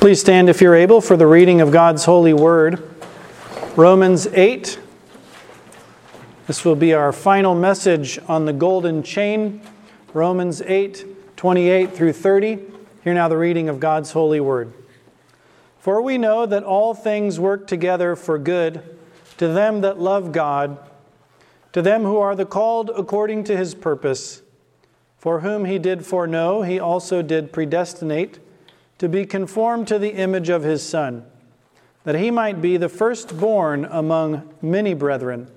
Please stand if you're able for the reading of God's holy word. Romans 8. This will be our final message on the golden chain. Romans 8, 28 through 30. Hear now the reading of God's holy word. For we know that all things work together for good to them that love God, to them who are the called according to his purpose. For whom he did foreknow, he also did predestinate to be conformed to the image of his Son, that he might be the firstborn among many brethren.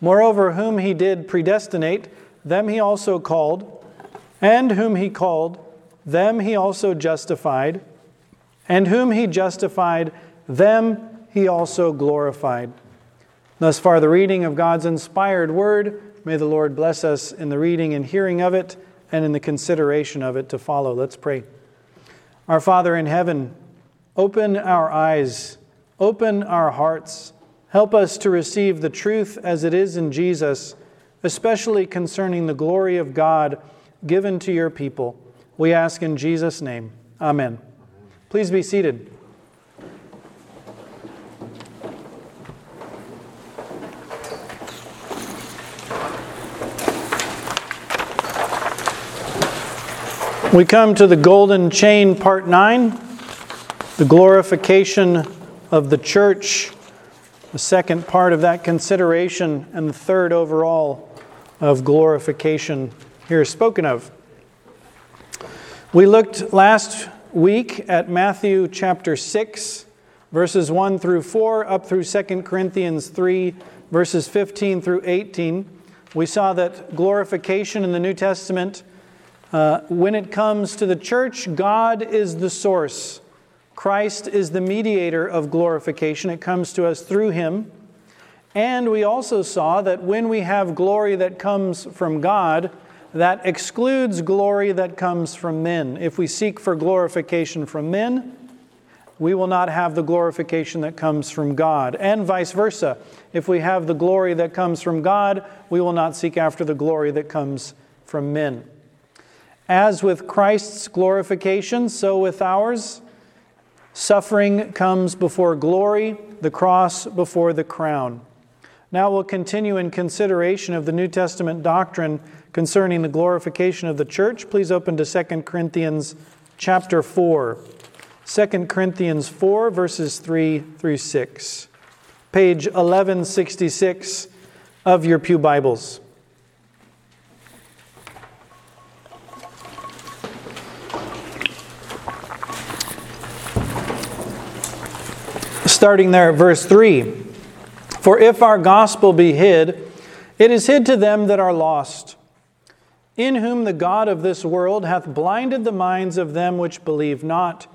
Moreover, whom he did predestinate, them he also called, and whom he called, them he also justified, and whom he justified, them he also glorified. Thus far, the reading of God's inspired word. May the Lord bless us in the reading and hearing of it and in the consideration of it to follow. Let's pray. Our Father in heaven, open our eyes, open our hearts. Help us to receive the truth as it is in Jesus, especially concerning the glory of God given to your people. We ask in Jesus' name. Amen. Please be seated. We come to the Golden Chain, Part 9, the glorification of the church, the second part of that consideration, and the third overall of glorification here spoken of. We looked last week at Matthew chapter 6, verses 1 through 4, up through 2 Corinthians 3, verses 15 through 18. We saw that glorification in the New Testament uh, when it comes to the church, God is the source. Christ is the mediator of glorification. It comes to us through him. And we also saw that when we have glory that comes from God, that excludes glory that comes from men. If we seek for glorification from men, we will not have the glorification that comes from God, and vice versa. If we have the glory that comes from God, we will not seek after the glory that comes from men. As with Christ's glorification, so with ours. Suffering comes before glory, the cross before the crown. Now we'll continue in consideration of the New Testament doctrine concerning the glorification of the church. Please open to 2 Corinthians chapter 4. 2 Corinthians 4, verses 3 through 6. Page 1166 of your Pew Bibles. Starting there at verse 3. For if our gospel be hid, it is hid to them that are lost, in whom the God of this world hath blinded the minds of them which believe not,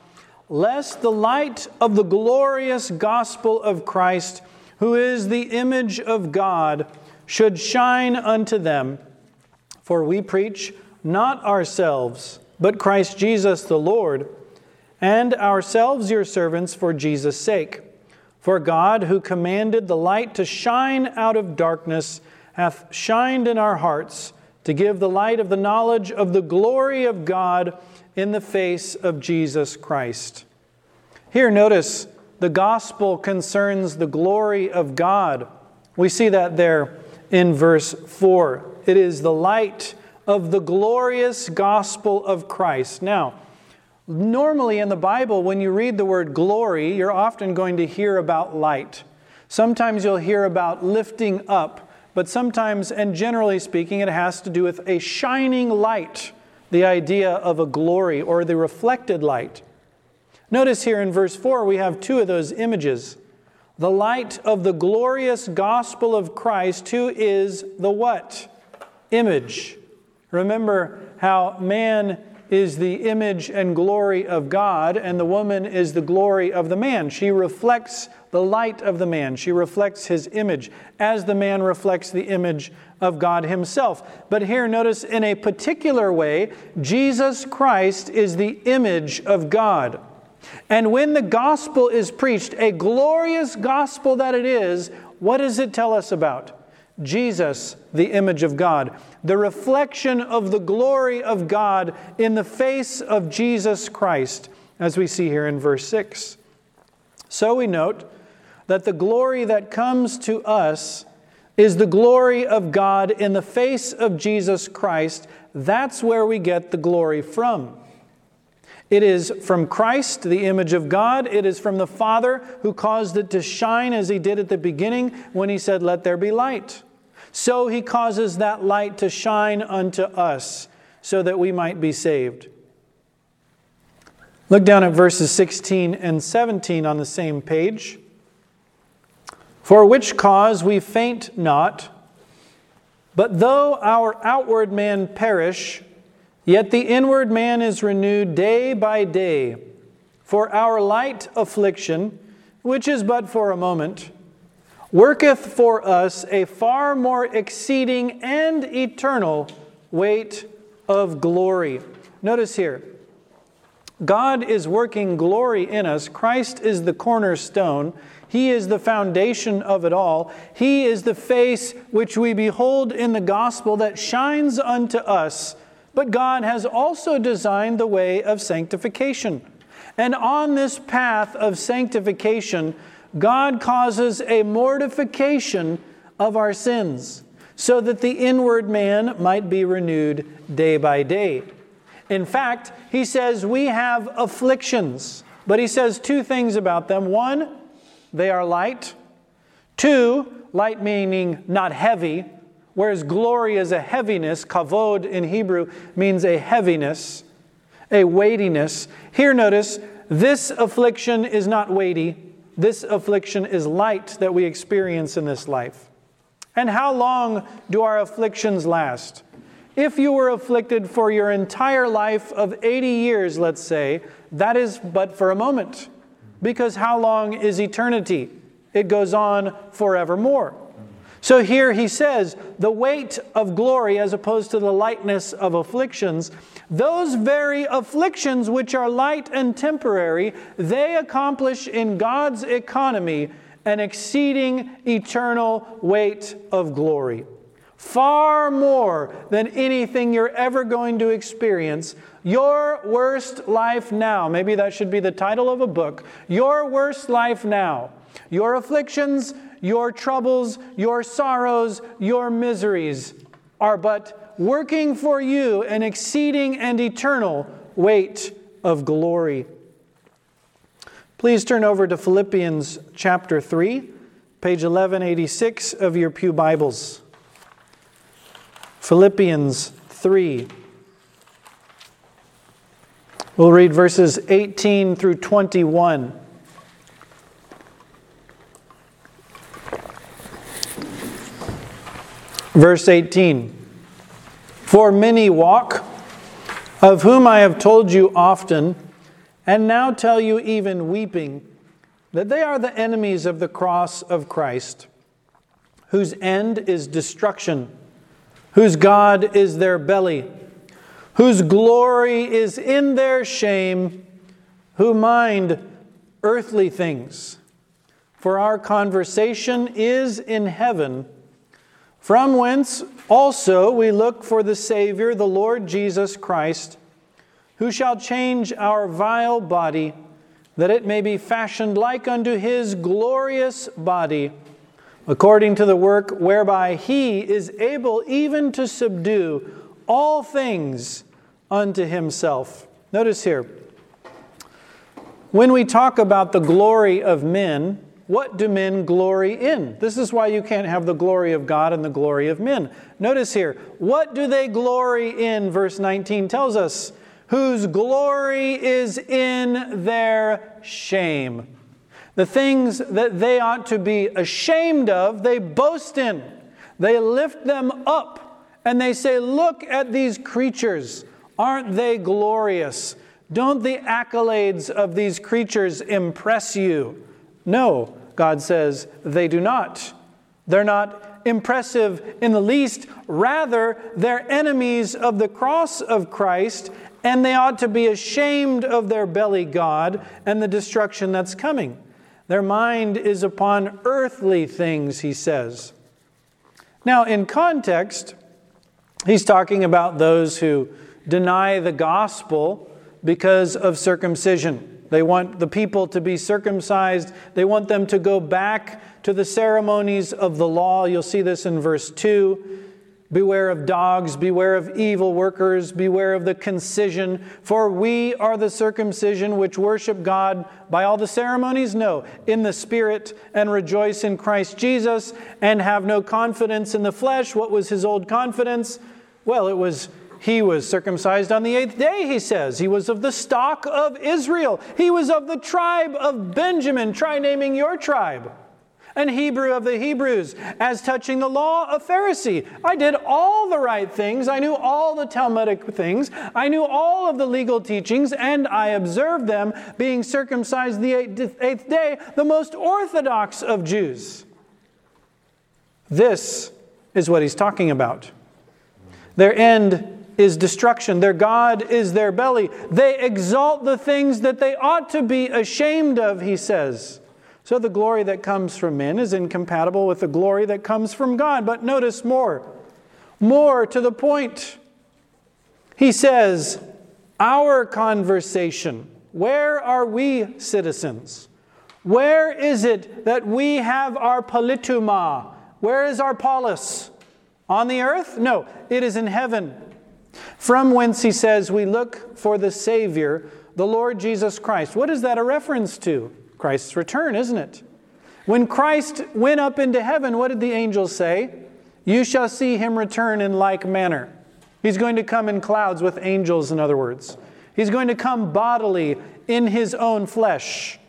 lest the light of the glorious gospel of Christ, who is the image of God, should shine unto them. For we preach not ourselves, but Christ Jesus the Lord, and ourselves your servants for Jesus' sake. For God, who commanded the light to shine out of darkness, hath shined in our hearts to give the light of the knowledge of the glory of God in the face of Jesus Christ. Here, notice the gospel concerns the glory of God. We see that there in verse 4. It is the light of the glorious gospel of Christ. Now, Normally in the Bible, when you read the word glory, you're often going to hear about light. Sometimes you'll hear about lifting up, but sometimes, and generally speaking, it has to do with a shining light, the idea of a glory or the reflected light. Notice here in verse 4, we have two of those images. The light of the glorious gospel of Christ, who is the what? Image. Remember how man is the image and glory of God, and the woman is the glory of the man. She reflects the light of the man, she reflects his image, as the man reflects the image of God himself. But here, notice in a particular way, Jesus Christ is the image of God. And when the gospel is preached, a glorious gospel that it is, what does it tell us about? Jesus, the image of God, the reflection of the glory of God in the face of Jesus Christ. as we see here in verse 6. So we note that the glory that comes to us is the glory of God in the face of Jesus Christ. That's where we get the glory from. It is from Christ, the image of God. It is from the Father who caused it to shine as he did at the beginning when he said, Let there be light. So he causes that light to shine unto us so that we might be saved. Look down at verses 16 and 17 on the same page. For which cause we faint not, but though our outward man perish, yet the inward man is renewed day by day. For our light affliction, which is but for a moment, worketh for us a far more exceeding and eternal weight of glory. Notice here, God is working glory in us. Christ is the cornerstone. He is the foundation of it all. He is the face which we behold in the gospel that shines unto us. But God has also designed the way of sanctification. And on this path of sanctification, God causes a mortification of our sins so that the inward man might be renewed day by day. In fact, he says we have afflictions, but he says two things about them. One, they are light. Two, light meaning not heavy, whereas glory is a heaviness. Kavod in Hebrew means a heaviness, a weightiness. Here, notice, this affliction is not weighty. This affliction is light that we experience in this life. And how long do our afflictions last? If you were afflicted for your entire life of 80 years, let's say, that is but for a moment. Because how long is eternity? It goes on forevermore. So here he says, the weight of glory as opposed to the lightness of afflictions, those very afflictions which are light and temporary, they accomplish in God's economy an exceeding eternal weight of glory far more than anything you're ever going to experience. Your worst life now, maybe that should be the title of a book. Your worst life now. Your afflictions, your troubles, your sorrows, your miseries are but working for you an exceeding and eternal weight of glory. Please turn over to Philippians chapter 3, page 1186 of your Pew Bibles. Philippians 3. We'll read verses 18 through 21. Verse 18 For many walk, of whom I have told you often, and now tell you even weeping, that they are the enemies of the cross of Christ, whose end is destruction whose God is their belly, whose glory is in their shame, who mind earthly things. For our conversation is in heaven, from whence also we look for the Savior, the Lord Jesus Christ, who shall change our vile body, that it may be fashioned like unto his glorious body according to the work whereby he is able even to subdue all things unto himself. Notice here, when we talk about the glory of men, what do men glory in? This is why you can't have the glory of God and the glory of men. Notice here, what do they glory in? Verse 19 tells us, whose glory is in their shame. The things that they ought to be ashamed of, they boast in. They lift them up and they say, Look at these creatures. Aren't they glorious? Don't the accolades of these creatures impress you? No, God says, they do not. They're not impressive in the least. Rather, they're enemies of the cross of Christ, and they ought to be ashamed of their belly God and the destruction that's coming. Their mind is upon earthly things, he says. Now, in context, he's talking about those who deny the gospel because of circumcision. They want the people to be circumcised. They want them to go back to the ceremonies of the law. You'll see this in verse 2. Beware of dogs, beware of evil workers, beware of the concision, for we are the circumcision which worship God by all the ceremonies? No, in the Spirit, and rejoice in Christ Jesus, and have no confidence in the flesh. What was his old confidence? Well, it was he was circumcised on the eighth day, he says. He was of the stock of Israel. He was of the tribe of Benjamin. Try naming your tribe an Hebrew of the Hebrews, as touching the law, a Pharisee. I did all the right things. I knew all the Talmudic things. I knew all of the legal teachings, and I observed them, being circumcised the eighth day, the most orthodox of Jews. This is what he's talking about. Their end is destruction. Their God is their belly. They exalt the things that they ought to be ashamed of, he says. So the glory that comes from men is incompatible with the glory that comes from God. But notice more, more to the point. He says, Our conversation, where are we citizens? Where is it that we have our politeuma? Where is our polis? On the earth? No, it is in heaven. From whence he says, We look for the Savior, the Lord Jesus Christ. What is that a reference to? Christ's return, isn't it? When Christ went up into heaven, what did the angels say? You shall see him return in like manner. He's going to come in clouds with angels, in other words. He's going to come bodily in his own flesh.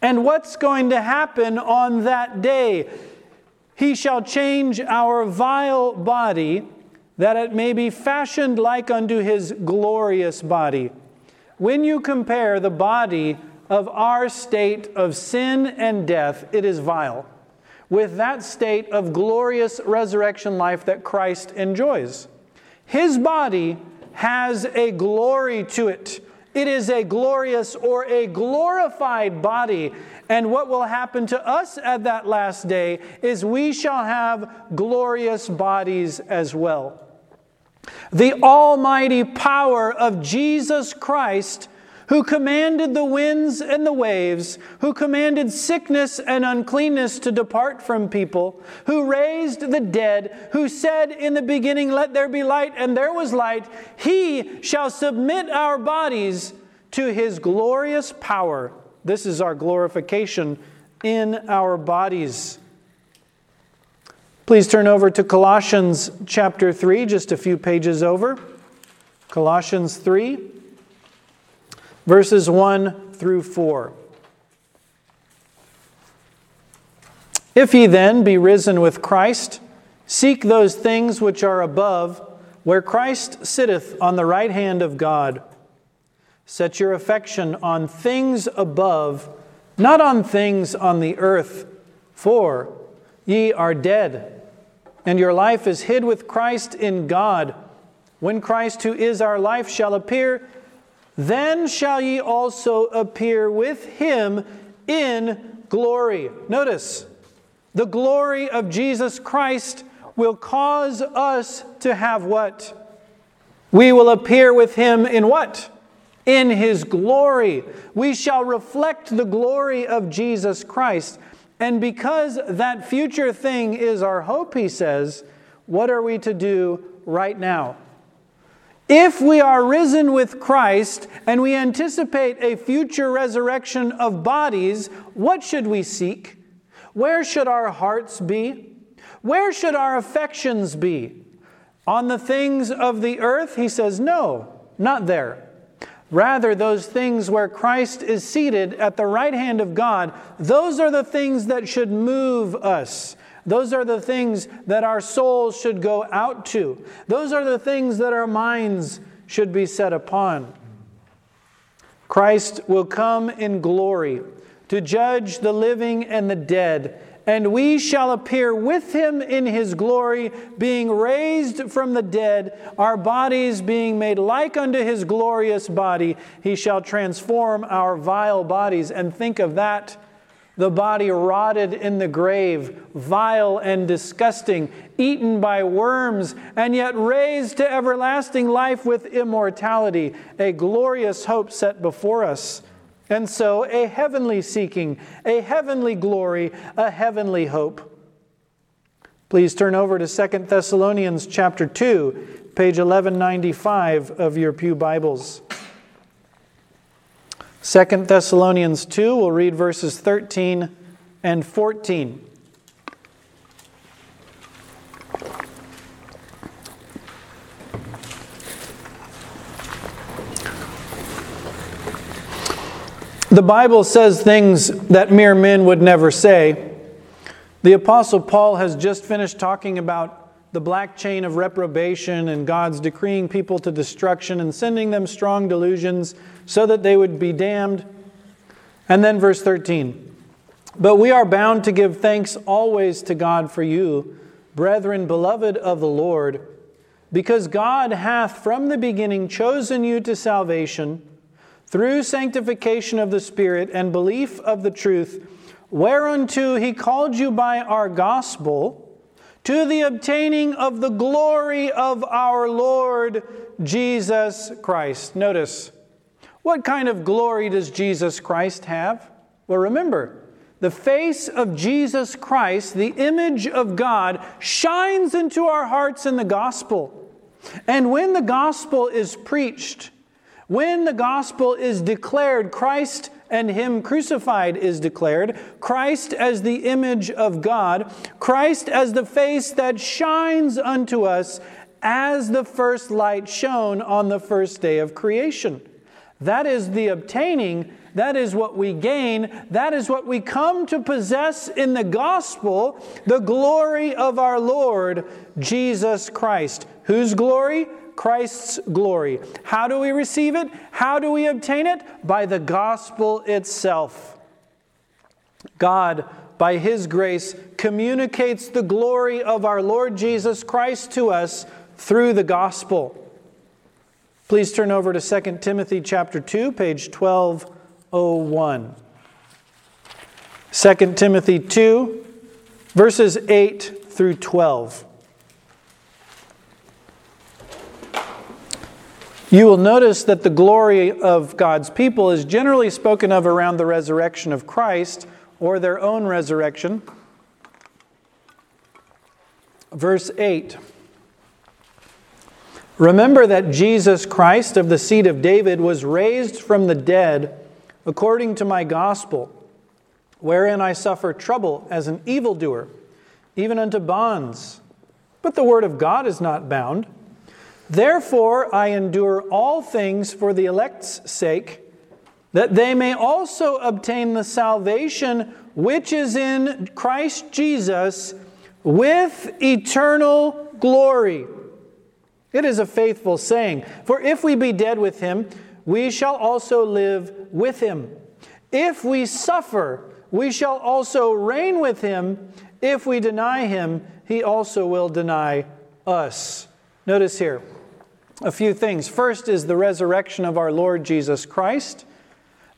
And what's going to happen on that day? He shall change our vile body that it may be fashioned like unto his glorious body. When you compare the body of our state of sin and death, it is vile, with that state of glorious resurrection life that Christ enjoys. His body has a glory to it. It is a glorious or a glorified body. And what will happen to us at that last day is we shall have glorious bodies as well. The almighty power of Jesus Christ who commanded the winds and the waves, who commanded sickness and uncleanness to depart from people, who raised the dead, who said in the beginning, Let there be light, and there was light, he shall submit our bodies to his glorious power. This is our glorification in our bodies. Please turn over to Colossians chapter 3, just a few pages over. Colossians 3 verses 1 through 4. If ye then be risen with Christ, seek those things which are above, where Christ sitteth on the right hand of God. Set your affection on things above, not on things on the earth, for ye are dead, and your life is hid with Christ in God. When Christ, who is our life, shall appear, then shall ye also appear with him in glory. Notice, the glory of Jesus Christ will cause us to have what? We will appear with him in what? In his glory. We shall reflect the glory of Jesus Christ. And because that future thing is our hope, he says, what are we to do right now? If we are risen with Christ and we anticipate a future resurrection of bodies, what should we seek? Where should our hearts be? Where should our affections be? On the things of the earth? He says, no, not there. Rather, those things where Christ is seated at the right hand of God, those are the things that should move us. Those are the things that our souls should go out to. Those are the things that our minds should be set upon. Christ will come in glory to judge the living and the dead, and we shall appear with him in his glory, being raised from the dead, our bodies being made like unto his glorious body. He shall transform our vile bodies. And think of that the body rotted in the grave, vile and disgusting, eaten by worms, and yet raised to everlasting life with immortality, a glorious hope set before us. And so, a heavenly seeking, a heavenly glory, a heavenly hope. Please turn over to 2 Thessalonians chapter 2, page 1195 of your Pew Bibles. 2 Thessalonians 2, we'll read verses 13 and 14. The Bible says things that mere men would never say. The Apostle Paul has just finished talking about the black chain of reprobation and God's decreeing people to destruction and sending them strong delusions so that they would be damned. And then verse 13 But we are bound to give thanks always to God for you, brethren, beloved of the Lord, because God hath from the beginning chosen you to salvation through sanctification of the Spirit and belief of the truth, whereunto he called you by our gospel to the obtaining of the glory of our Lord Jesus Christ. Notice, what kind of glory does Jesus Christ have? Well, remember, the face of Jesus Christ, the image of God, shines into our hearts in the gospel. And when the gospel is preached, when the gospel is declared, Christ and Him crucified is declared, Christ as the image of God, Christ as the face that shines unto us as the first light shone on the first day of creation. That is the obtaining, that is what we gain, that is what we come to possess in the gospel, the glory of our Lord Jesus Christ. Whose glory? Christ's glory. How do we receive it? How do we obtain it? By the gospel itself. God, by His grace, communicates the glory of our Lord Jesus Christ to us through the gospel. Please turn over to 2 Timothy chapter 2, page 1201. 2 Timothy 2, verses 8 through 12. You will notice that the glory of God's people is generally spoken of around the resurrection of Christ or their own resurrection. Verse 8 Remember that Jesus Christ of the seed of David was raised from the dead according to my gospel, wherein I suffer trouble as an evildoer, even unto bonds. But the word of God is not bound. Therefore, I endure all things for the elect's sake, that they may also obtain the salvation which is in Christ Jesus with eternal glory. It is a faithful saying. For if we be dead with him, we shall also live with him. If we suffer, we shall also reign with him. If we deny him, he also will deny us. Notice here a few things. First is the resurrection of our Lord Jesus Christ.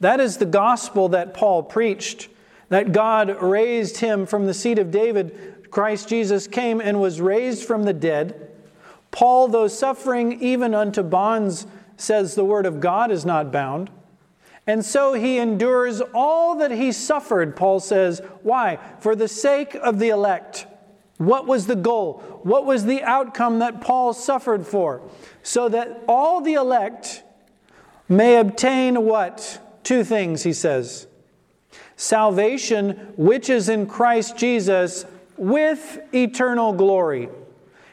That is the gospel that Paul preached, that God raised him from the seed of David. Christ Jesus came and was raised from the dead. Paul, though suffering even unto bonds, says the word of God is not bound. And so he endures all that he suffered, Paul says. Why? For the sake of the elect. What was the goal? What was the outcome that Paul suffered for? So that all the elect may obtain what? Two things, he says salvation, which is in Christ Jesus, with eternal glory.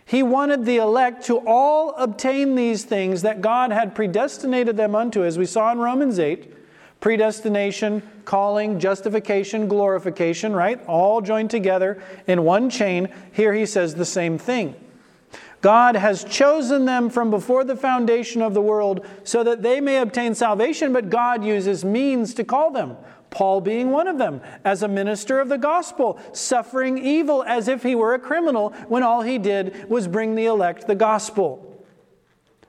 He wanted the elect to all obtain these things that God had predestinated them unto, as we saw in Romans 8 predestination, calling, justification, glorification, right? All joined together in one chain. Here he says the same thing. God has chosen them from before the foundation of the world so that they may obtain salvation, but God uses means to call them. Paul being one of them, as a minister of the gospel, suffering evil as if he were a criminal when all he did was bring the elect the gospel.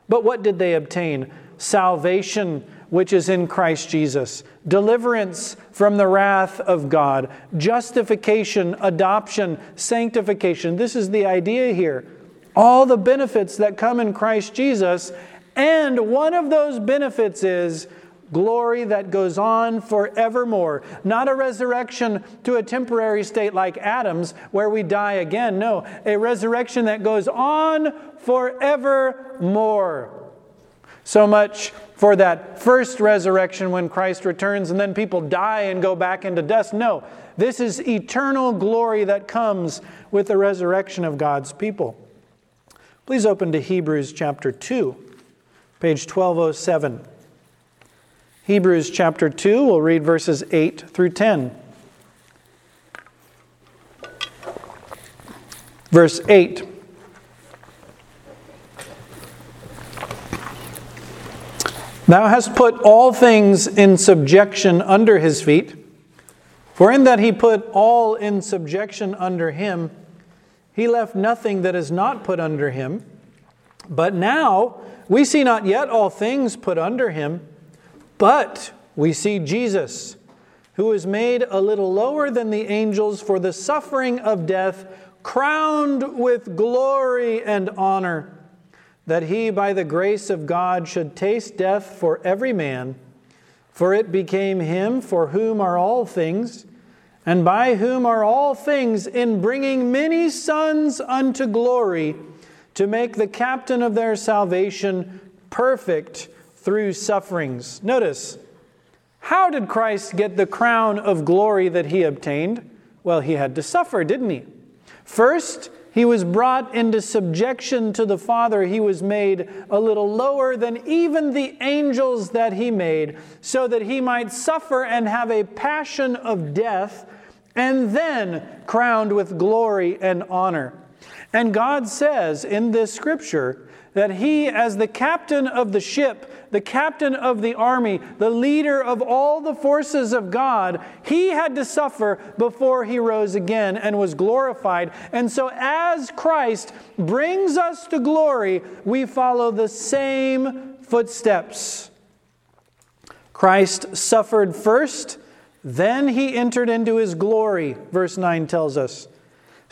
But what did they obtain? Salvation which is in Christ Jesus, deliverance from the wrath of God, justification, adoption, sanctification. This is the idea here. All the benefits that come in Christ Jesus, and one of those benefits is glory that goes on forevermore. Not a resurrection to a temporary state like Adam's, where we die again. No, a resurrection that goes on forevermore. So much for that first resurrection when Christ returns and then people die and go back into dust. No, this is eternal glory that comes with the resurrection of God's people. Please open to Hebrews chapter 2, page 1207. Hebrews chapter 2, we'll read verses 8 through 10. Verse 8. Thou hast put all things in subjection under his feet. For in that he put all in subjection under him, he left nothing that is not put under him. But now we see not yet all things put under him, but we see Jesus, who is made a little lower than the angels for the suffering of death, crowned with glory and honor that he, by the grace of God, should taste death for every man. For it became him for whom are all things, and by whom are all things, in bringing many sons unto glory, to make the captain of their salvation perfect through sufferings. Notice, how did Christ get the crown of glory that he obtained? Well, he had to suffer, didn't he? First, he was brought into subjection to the Father. He was made a little lower than even the angels that he made, so that he might suffer and have a passion of death, and then crowned with glory and honor. And God says in this scripture that he, as the captain of the ship, the captain of the army, the leader of all the forces of God, he had to suffer before he rose again and was glorified. And so, as Christ brings us to glory, we follow the same footsteps. Christ suffered first, then he entered into his glory, verse 9 tells us.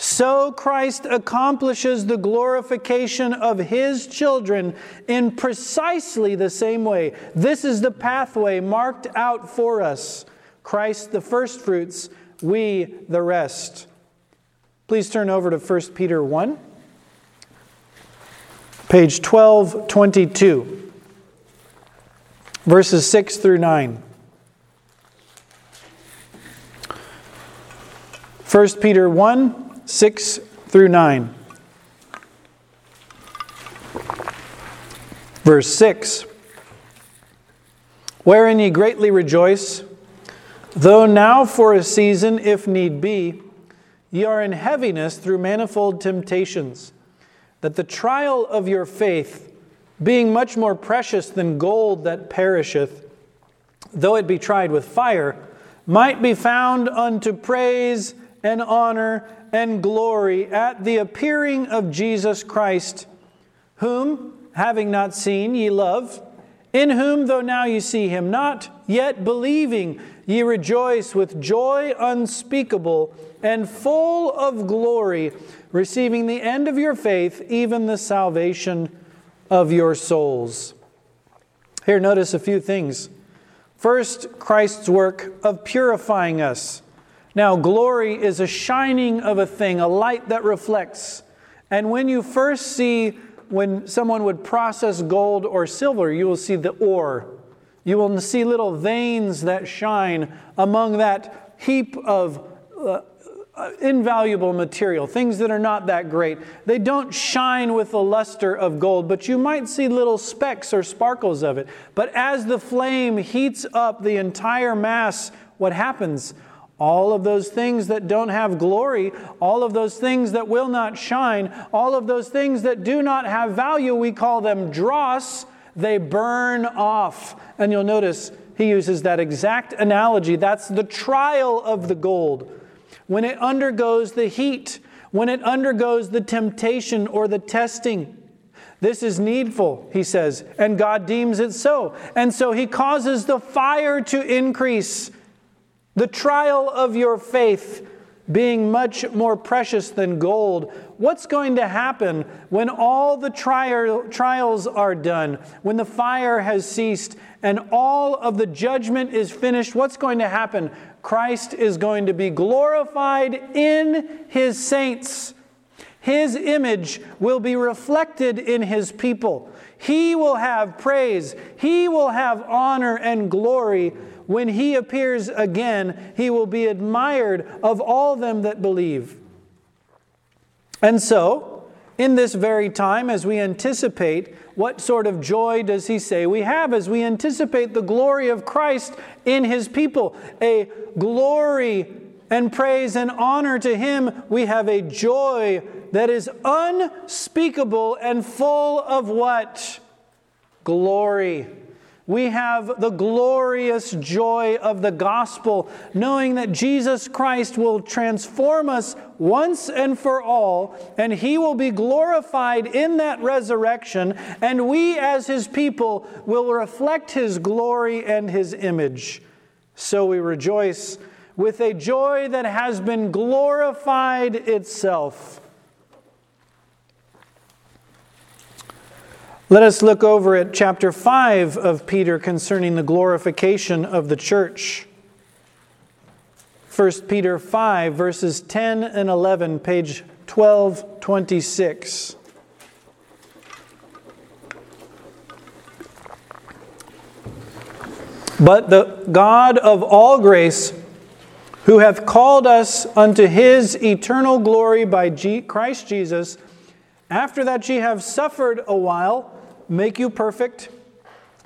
So Christ accomplishes the glorification of his children in precisely the same way. This is the pathway marked out for us. Christ the firstfruits, we the rest. Please turn over to 1 Peter 1, page 1222, verses 6 through 9. 1 Peter 1 6 through 9. Verse 6 Wherein ye greatly rejoice, though now for a season, if need be, ye are in heaviness through manifold temptations, that the trial of your faith, being much more precious than gold that perisheth, though it be tried with fire, might be found unto praise and honor and glory at the appearing of Jesus Christ, whom, having not seen, ye love, in whom, though now ye see him not, yet believing, ye rejoice with joy unspeakable and full of glory, receiving the end of your faith, even the salvation of your souls. Here, notice a few things. First, Christ's work of purifying us. Now, glory is a shining of a thing, a light that reflects. And when you first see, when someone would process gold or silver, you will see the ore. You will see little veins that shine among that heap of uh, invaluable material, things that are not that great. They don't shine with the luster of gold, but you might see little specks or sparkles of it. But as the flame heats up the entire mass, what happens? All of those things that don't have glory, all of those things that will not shine, all of those things that do not have value, we call them dross, they burn off. And you'll notice he uses that exact analogy. That's the trial of the gold. When it undergoes the heat, when it undergoes the temptation or the testing, This is needful, he says, and God deems it so. And so he causes the fire to increase, the trial of your faith being much more precious than gold. What's going to happen when all the tri- trials are done, when the fire has ceased, and all of the judgment is finished? What's going to happen? Christ is going to be glorified in his saints. His image will be reflected in his people. He will have praise. He will have honor and glory. When he appears again, he will be admired of all them that believe. And so, in this very time, as we anticipate, what sort of joy does he say we have as we anticipate the glory of Christ in his people? A glory and praise and honor to him. We have a joy that is unspeakable and full of what? Glory. We have the glorious joy of the gospel, knowing that Jesus Christ will transform us once and for all, and he will be glorified in that resurrection, and we as his people will reflect his glory and his image. So we rejoice with a joy that has been glorified itself. Let us look over at chapter 5 of Peter concerning the glorification of the church. 1 Peter 5, verses 10 and 11, page 1226. But the God of all grace, who hath called us unto his eternal glory by Christ Jesus, after that ye have suffered a while, make you perfect,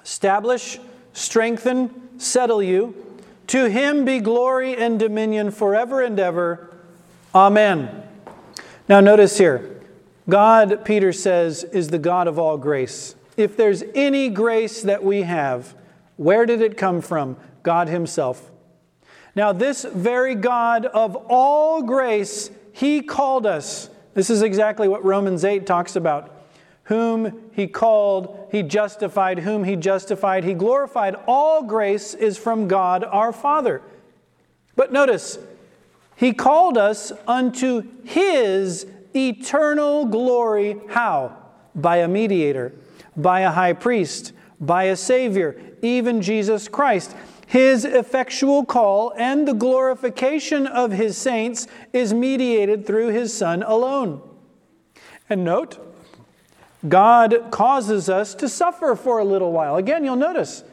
establish, strengthen, settle you. To him be glory and dominion forever and ever. Amen. Now, notice here God, Peter says, is the God of all grace. If there's any grace that we have, where did it come from? God Himself. Now, this very God of all grace, He called us. This is exactly what Romans 8 talks about. Whom he called, he justified. Whom he justified, he glorified. All grace is from God our Father. But notice, he called us unto his eternal glory. How? By a mediator, by a high priest, by a Savior, even Jesus Christ. His effectual call and the glorification of his saints is mediated through his Son alone. And note, God causes us to suffer for a little while. Again, you'll notice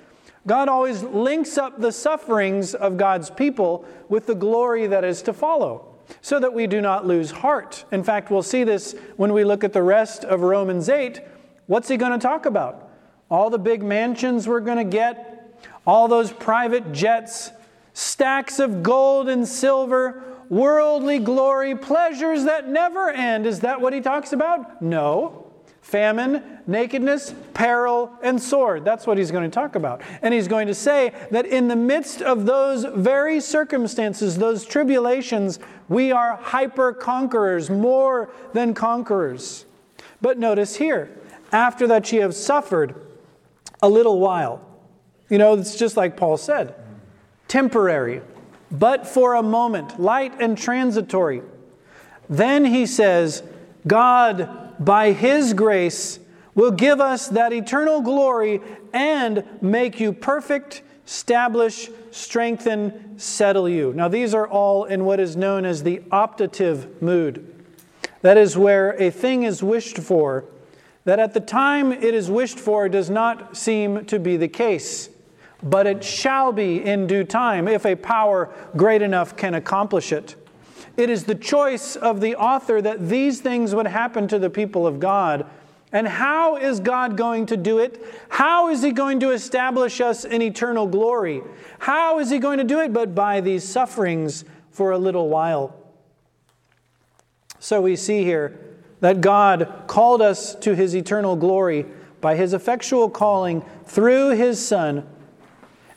God always links up the sufferings of God's people with the glory that is to follow so that we do not lose heart. In fact, we'll see this when we look at the rest of Romans 8. What's he going to talk about? All the big mansions we're going to get, all those private jets, stacks of gold and silver, worldly glory, pleasures that never end. Is that what he talks about? No famine, nakedness, peril, and sword. That's what he's going to talk about. And he's going to say that in the midst of those very circumstances, those tribulations, we are hyper conquerors, more than conquerors. But notice here, after that ye have suffered a little while, you know, it's just like Paul said temporary, but for a moment, light and transitory. Then he says, God by His grace, will give us that eternal glory and make you perfect, establish, strengthen, settle you. Now, these are all in what is known as the optative mood. That is where a thing is wished for, that at the time it is wished for does not seem to be the case, but it shall be in due time if a power great enough can accomplish it. It is the choice of the author that these things would happen to the people of God. And how is God going to do it? How is He going to establish us in eternal glory? How is He going to do it but by these sufferings for a little while? So we see here that God called us to His eternal glory by His effectual calling through His Son.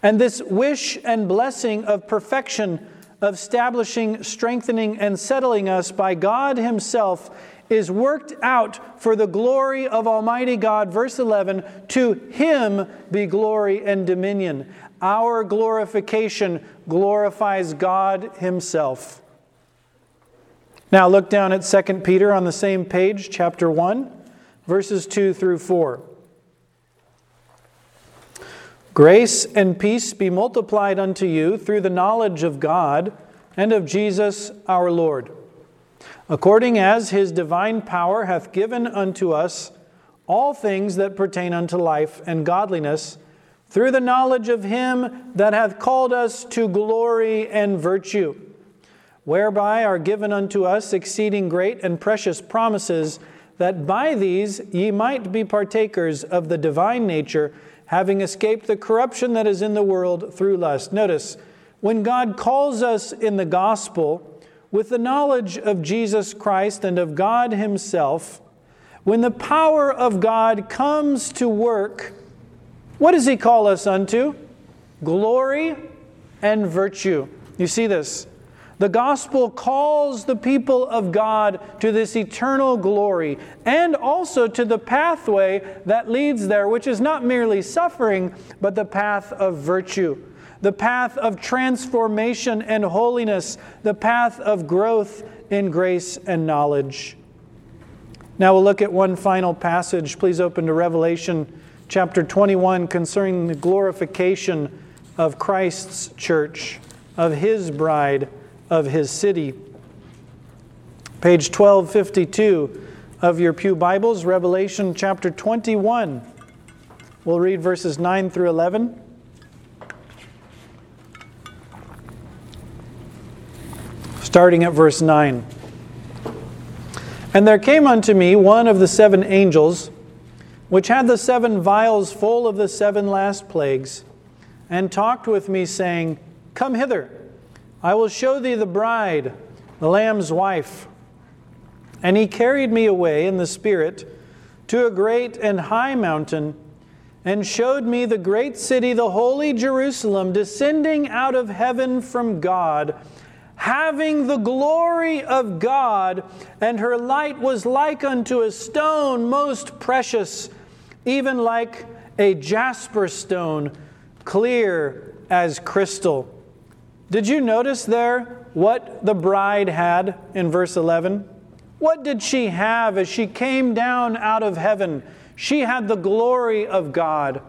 And this wish and blessing of perfection of establishing, strengthening, and settling us by God Himself is worked out for the glory of Almighty God. Verse 11 To Him be glory and dominion. Our glorification glorifies God Himself. Now look down at 2 Peter on the same page, chapter 1, verses 2 through 4. Grace and peace be multiplied unto you through the knowledge of God and of Jesus our Lord, according as his divine power hath given unto us all things that pertain unto life and godliness, through the knowledge of him that hath called us to glory and virtue, whereby are given unto us exceeding great and precious promises, that by these ye might be partakers of the divine nature having escaped the corruption that is in the world through lust. Notice, when God calls us in the gospel with the knowledge of Jesus Christ and of God Himself, when the power of God comes to work, what does He call us unto? Glory and virtue. You see this? The gospel calls the people of God to this eternal glory and also to the pathway that leads there, which is not merely suffering, but the path of virtue, the path of transformation and holiness, the path of growth in grace and knowledge. Now we'll look at one final passage. Please open to Revelation chapter 21 concerning the glorification of Christ's church, of his bride of his city. Page 1252 of your Pew Bibles, Revelation chapter 21. We'll read verses 9 through 11. Starting at verse 9. And there came unto me one of the seven angels, which had the seven vials full of the seven last plagues, and talked with me, saying, Come hither. I will show thee the bride, the Lamb's wife. And he carried me away in the Spirit to a great and high mountain, and showed me the great city, the holy Jerusalem, descending out of heaven from God, having the glory of God, and her light was like unto a stone most precious, even like a jasper stone, clear as crystal. Did you notice there what the bride had in verse 11? What did she have as she came down out of heaven? She had the glory of God.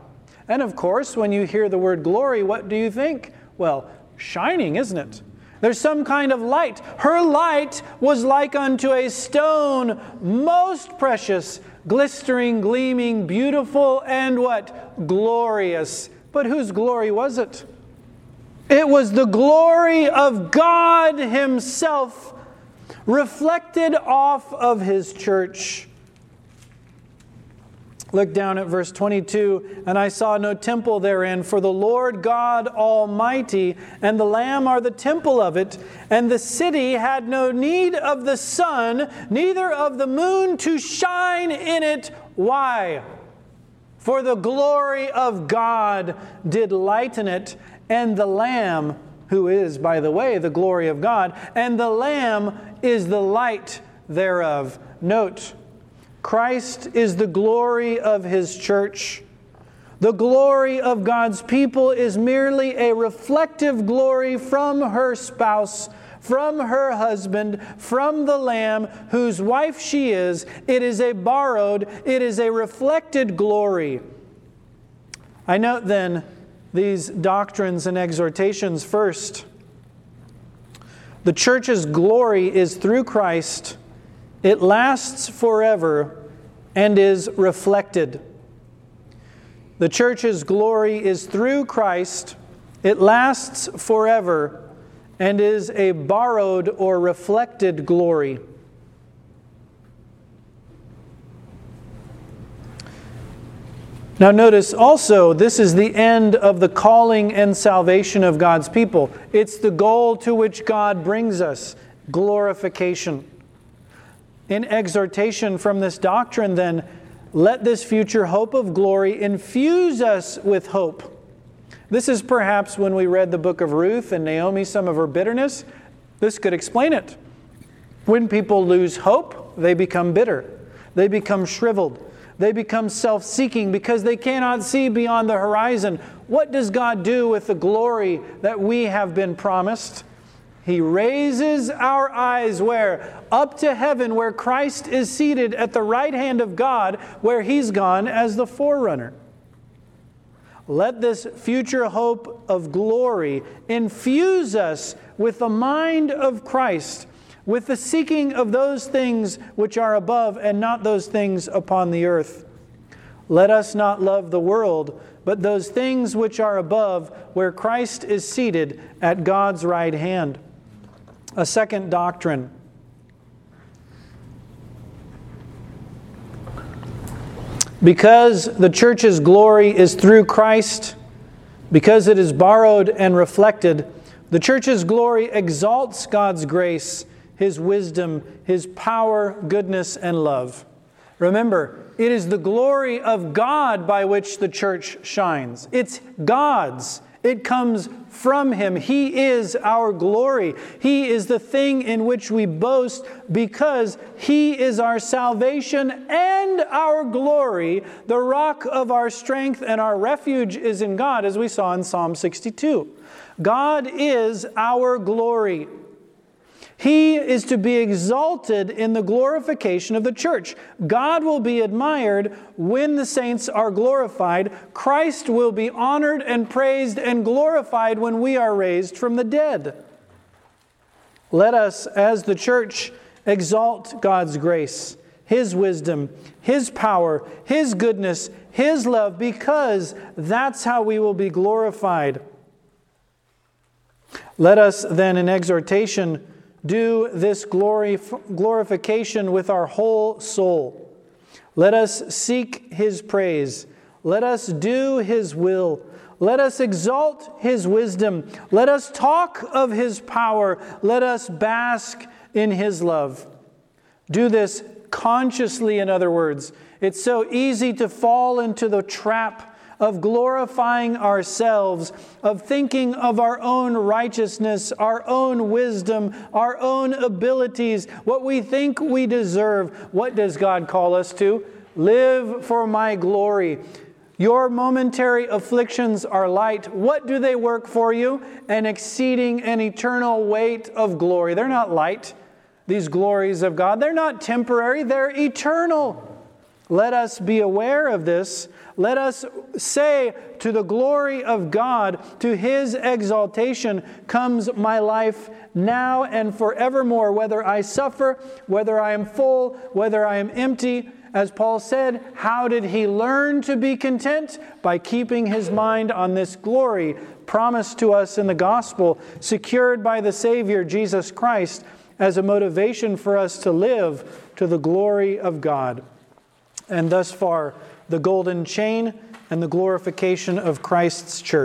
And of course, when you hear the word glory, what do you think? Well, shining, isn't it? There's some kind of light. Her light was like unto a stone, most precious, glistering, gleaming, beautiful, and what? Glorious. But whose glory was it? It was the glory of God Himself reflected off of His church. Look down at verse 22 and I saw no temple therein, for the Lord God Almighty and the Lamb are the temple of it, and the city had no need of the sun, neither of the moon to shine in it. Why? For the glory of God did lighten it, and the Lamb, who is, by the way, the glory of God, and the Lamb is the light thereof. Note, Christ is the glory of his church. The glory of God's people is merely a reflective glory from her spouse, from her husband, from the Lamb, whose wife she is. It is a borrowed, it is a reflected glory. I note then these doctrines and exhortations first. The church's glory is through Christ, it lasts forever and is reflected. The church's glory is through Christ, it lasts forever and is a borrowed or reflected glory. Now, notice also, this is the end of the calling and salvation of God's people. It's the goal to which God brings us glorification. In exhortation from this doctrine, then, let this future hope of glory infuse us with hope This is perhaps when we read the book of Ruth and Naomi, some of her bitterness. This could explain it. When people lose hope, they become bitter, they become shriveled, they become self seeking because they cannot see beyond the horizon. What does God do with the glory that we have been promised? He raises our eyes where? Up to heaven, where Christ is seated at the right hand of God, where he's gone as the forerunner. Let this future hope of glory infuse us with the mind of Christ, with the seeking of those things which are above and not those things upon the earth. Let us not love the world, but those things which are above, where Christ is seated at God's right hand. A second doctrine. Because the church's glory is through Christ, because it is borrowed and reflected, the church's glory exalts God's grace, His wisdom, His power, goodness, and love. Remember, it is the glory of God by which the church shines. It's God's. It comes from Him. He is our glory. He is the thing in which we boast because He is our salvation and our glory. The rock of our strength and our refuge is in God, as we saw in Psalm 62. God is our glory. He is to be exalted in the glorification of the church. God will be admired when the saints are glorified. Christ will be honored and praised and glorified when we are raised from the dead. Let us, as the church, exalt God's grace, His wisdom, His power, His goodness, His love, because that's how we will be glorified. Let us then, in exhortation, do this glorification with our whole soul. Let us seek his praise. Let us do his will. Let us exalt his wisdom. Let us talk of his power. Let us bask in his love. Do this consciously, in other words. It's so easy to fall into the trap of glorifying ourselves, of thinking of our own righteousness, our own wisdom, our own abilities, what we think we deserve. What does God call us to? Live for my glory. Your momentary afflictions are light. What do they work for you? An exceeding and eternal weight of glory. They're not light, these glories of God. They're not temporary, they're eternal. Let us be aware of this let us say, To the glory of God, to his exaltation, comes my life now and forevermore, whether I suffer, whether I am full, whether I am empty. As Paul said, how did he learn to be content? By keeping his mind on this glory promised to us in the gospel, secured by the Savior, Jesus Christ, as a motivation for us to live to the glory of God. And thus far, the golden chain, and the glorification of Christ's church.